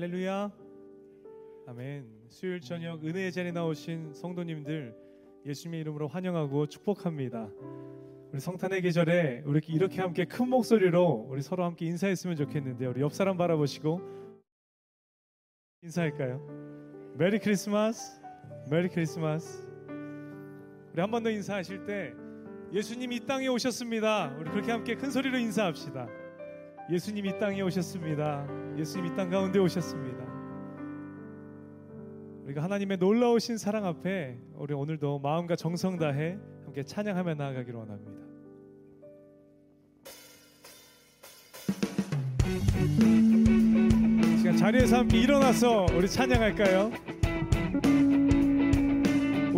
할렐루야. 아멘. 수요일 저녁 은혜의 자리에 나오신 성도님들 예수님의 이름으로 환영하고 축복합니다. 우리 성탄의 계절에 우리 이렇게 함께 큰 목소리로 우리 서로 함께 인사했으면 좋겠는데요. 우리 옆 사람 바라보시고 인사할까요? 메리 크리스마스. 메리 크리스마스. 우리 한 번 더 인사하실 때 예수님 이 땅에 오셨습니다. 우리 그렇게 함께 큰 소리로 인사합시다. 예수님 이 땅에 오셨습니다. 예수님 이 땅 가운데 오셨습니다. 우리가 하나님의 놀라우신 사랑 앞에 우리 오늘도 마음과 정성 다해 함께 찬양하며 나아가기를 원합니다. 시간 자리에서 함께 일어나서 우리 찬양할까요?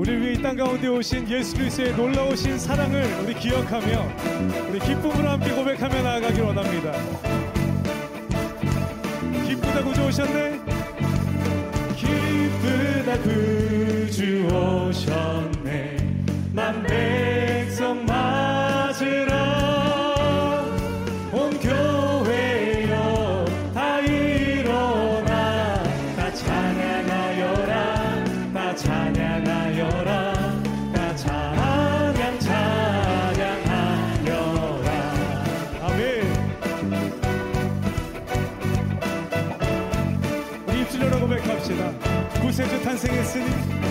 우리 위해 이 땅 가운데 오신 예수 그리스도의 놀라우신 사랑을 우리 기억하며 우리 기쁨으로 함께 고백하며 나아가길 원합니다. 기쁘다 구주 오셨네. 기쁘다 구주 오셨네. 만백 구세주 탄생했으니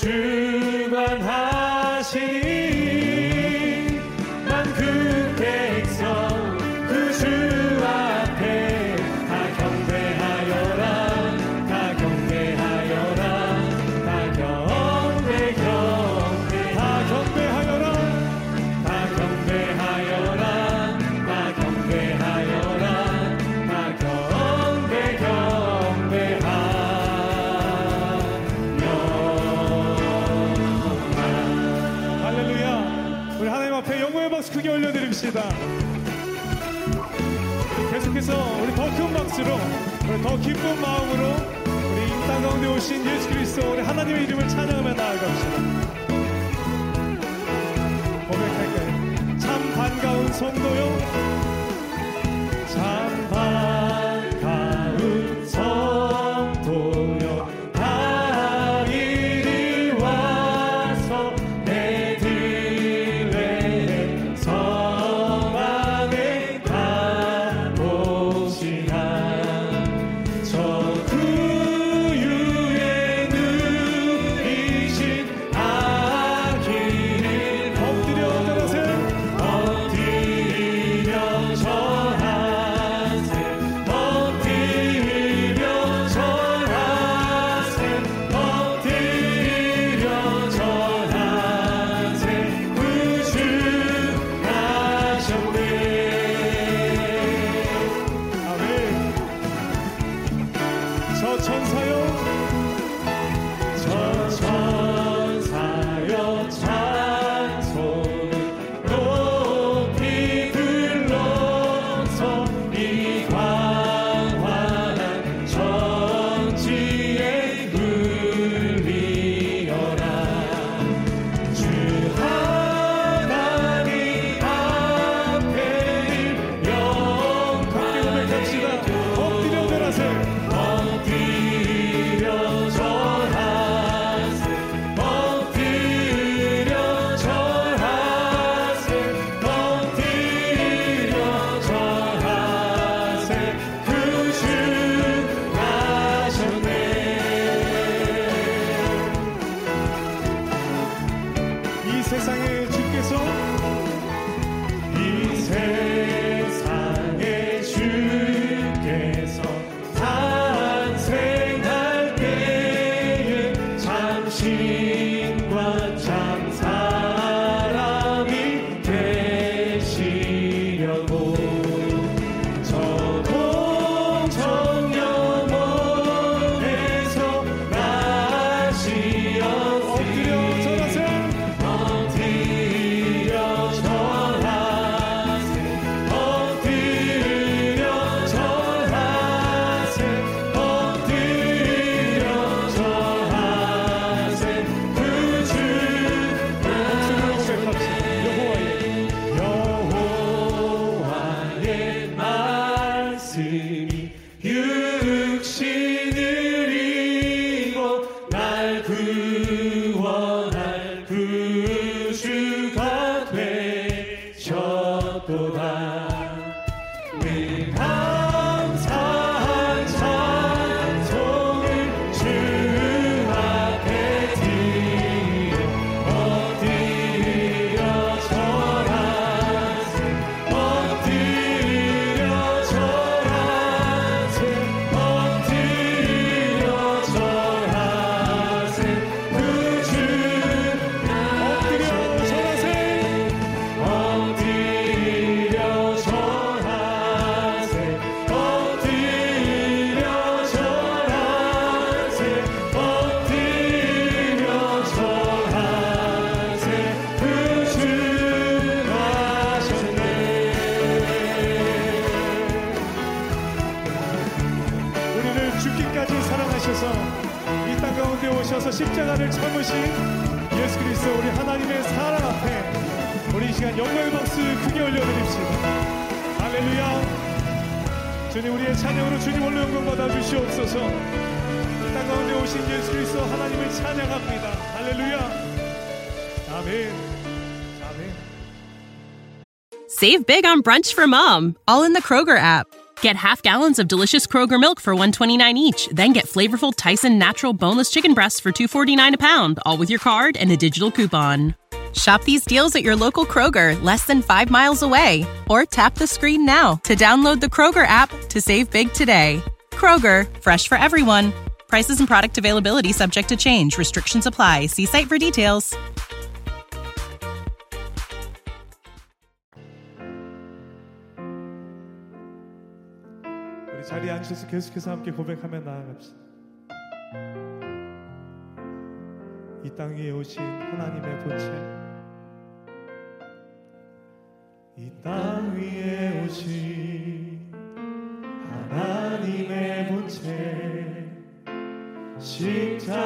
다 기쁜 마음으로 우리 이 땅 가운데 오신 예수 그리스도 우리 하나님의 이름을 찬양하며 나아갑시다 고백할까요? 참 반가운 성도요 참 주님 우리의 찬양으로 주님 홀로 영광 받아 주시옵소서 이 땅 가운데 오신 예수 그리스도 하나님을 찬양합니다 할렐루야 아멘 아멘 Save big on brunch for mom, all in the Kroger app. Get half gallons of delicious Kroger milk for 129 each, then get flavorful Tyson natural boneless chicken breasts for 249 a pound, all with your card and a digital coupon. Shop these deals at your local Kroger, less than 5 miles away, or tap the screen now to download the Kroger app to save big today. Kroger, fresh for everyone. Prices and product availability subject to change. Restrictions apply. See site for details. 우리 자리에 앉으셔서 계속해서 함께 고백하며 나아갑시다. 이 땅 위에 오신 하나님의 보채 이 땅 위에 오신 하나님의 보채 십자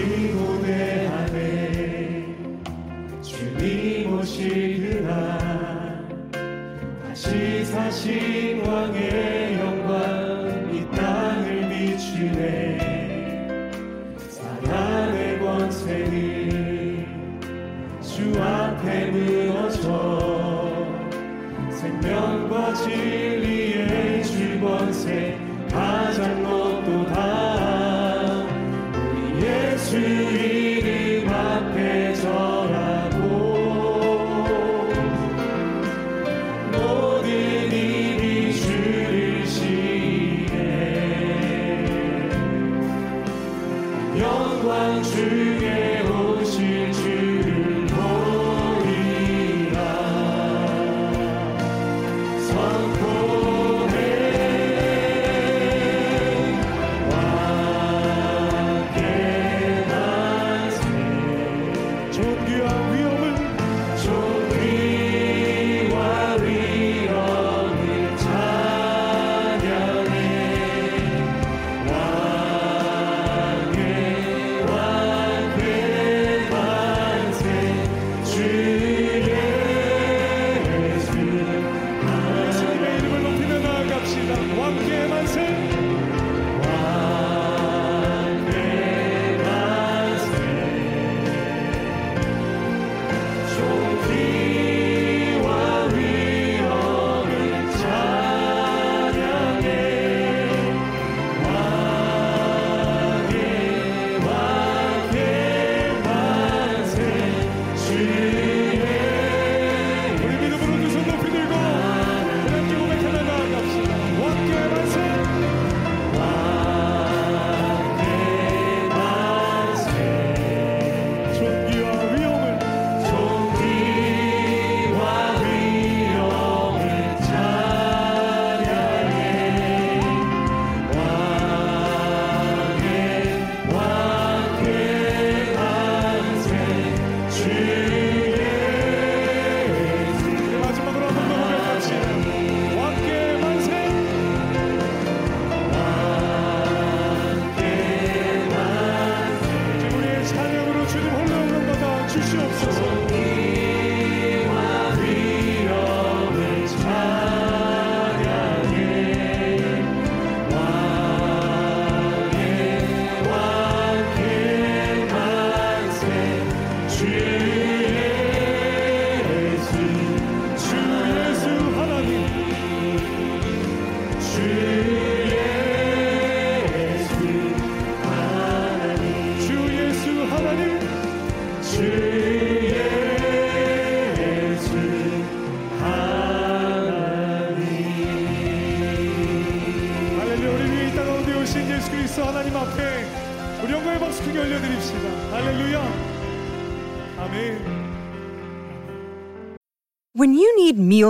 사